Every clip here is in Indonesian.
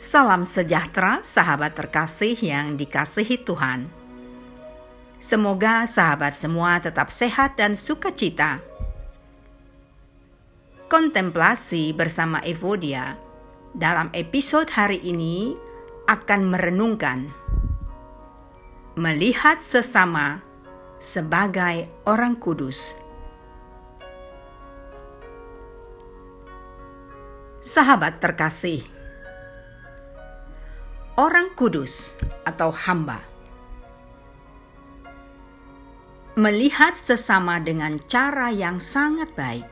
Salam sejahtera, sahabat terkasih yang dikasihi Tuhan. Semoga sahabat semua tetap sehat dan sukacita. Kontemplasi bersama Evodia dalam episode hari ini akan merenungkan melihat sesama sebagai orang kudus. Sahabat terkasih, kudus atau hamba. Melihat sesama dengan cara yang sangat baik.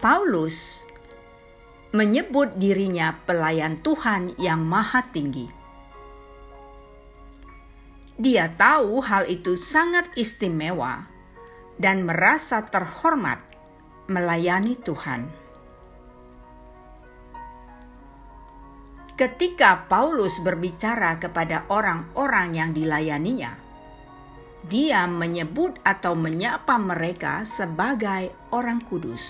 Paulus menyebut dirinya pelayan Tuhan yang maha tinggi. Dia tahu hal itu sangat istimewa dan merasa terhormat melayani Tuhan. Ketika Paulus berbicara kepada orang-orang yang dilayaninya, dia menyebut atau menyapa mereka sebagai orang kudus.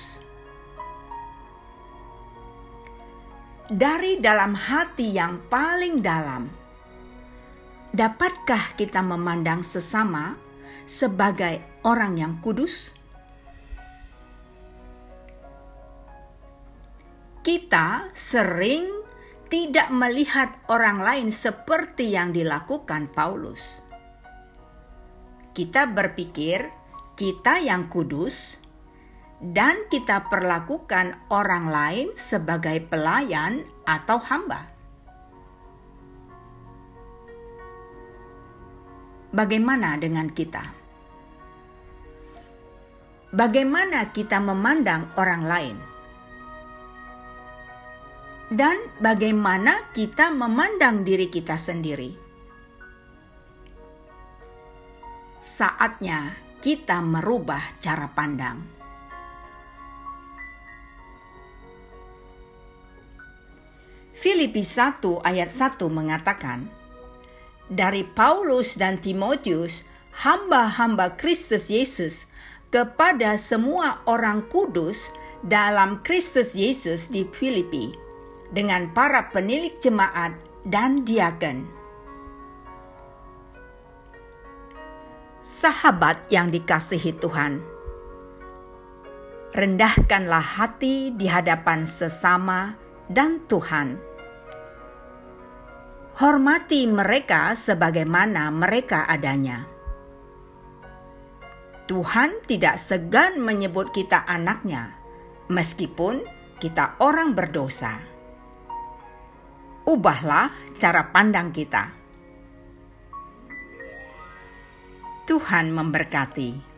Dari dalam hati yang paling dalam, dapatkah kita memandang sesama sebagai orang yang kudus? Kita sering tidak melihat orang lain seperti yang dilakukan Paulus. Kita berpikir kita yang kudus, dan kita perlakukan orang lain sebagai pelayan atau hamba. Bagaimana dengan kita? Bagaimana kita memandang orang lain? Dan bagaimana kita memandang diri kita sendiri. Saatnya kita merubah cara pandang. Filipi 1 ayat 1 mengatakan, Dari Paulus dan Timotius, hamba-hamba Kristus Yesus, kepada semua orang kudus dalam Kristus Yesus di Filipi, dengan para penilik jemaat dan diaken. Sahabat yang dikasihi Tuhan, rendahkanlah hati di hadapan sesama dan Tuhan. Hormati mereka sebagaimana mereka adanya. Tuhan tidak segan menyebut kita anaknya, meskipun kita orang berdosa ubahlah cara pandang kita. Tuhan memberkati.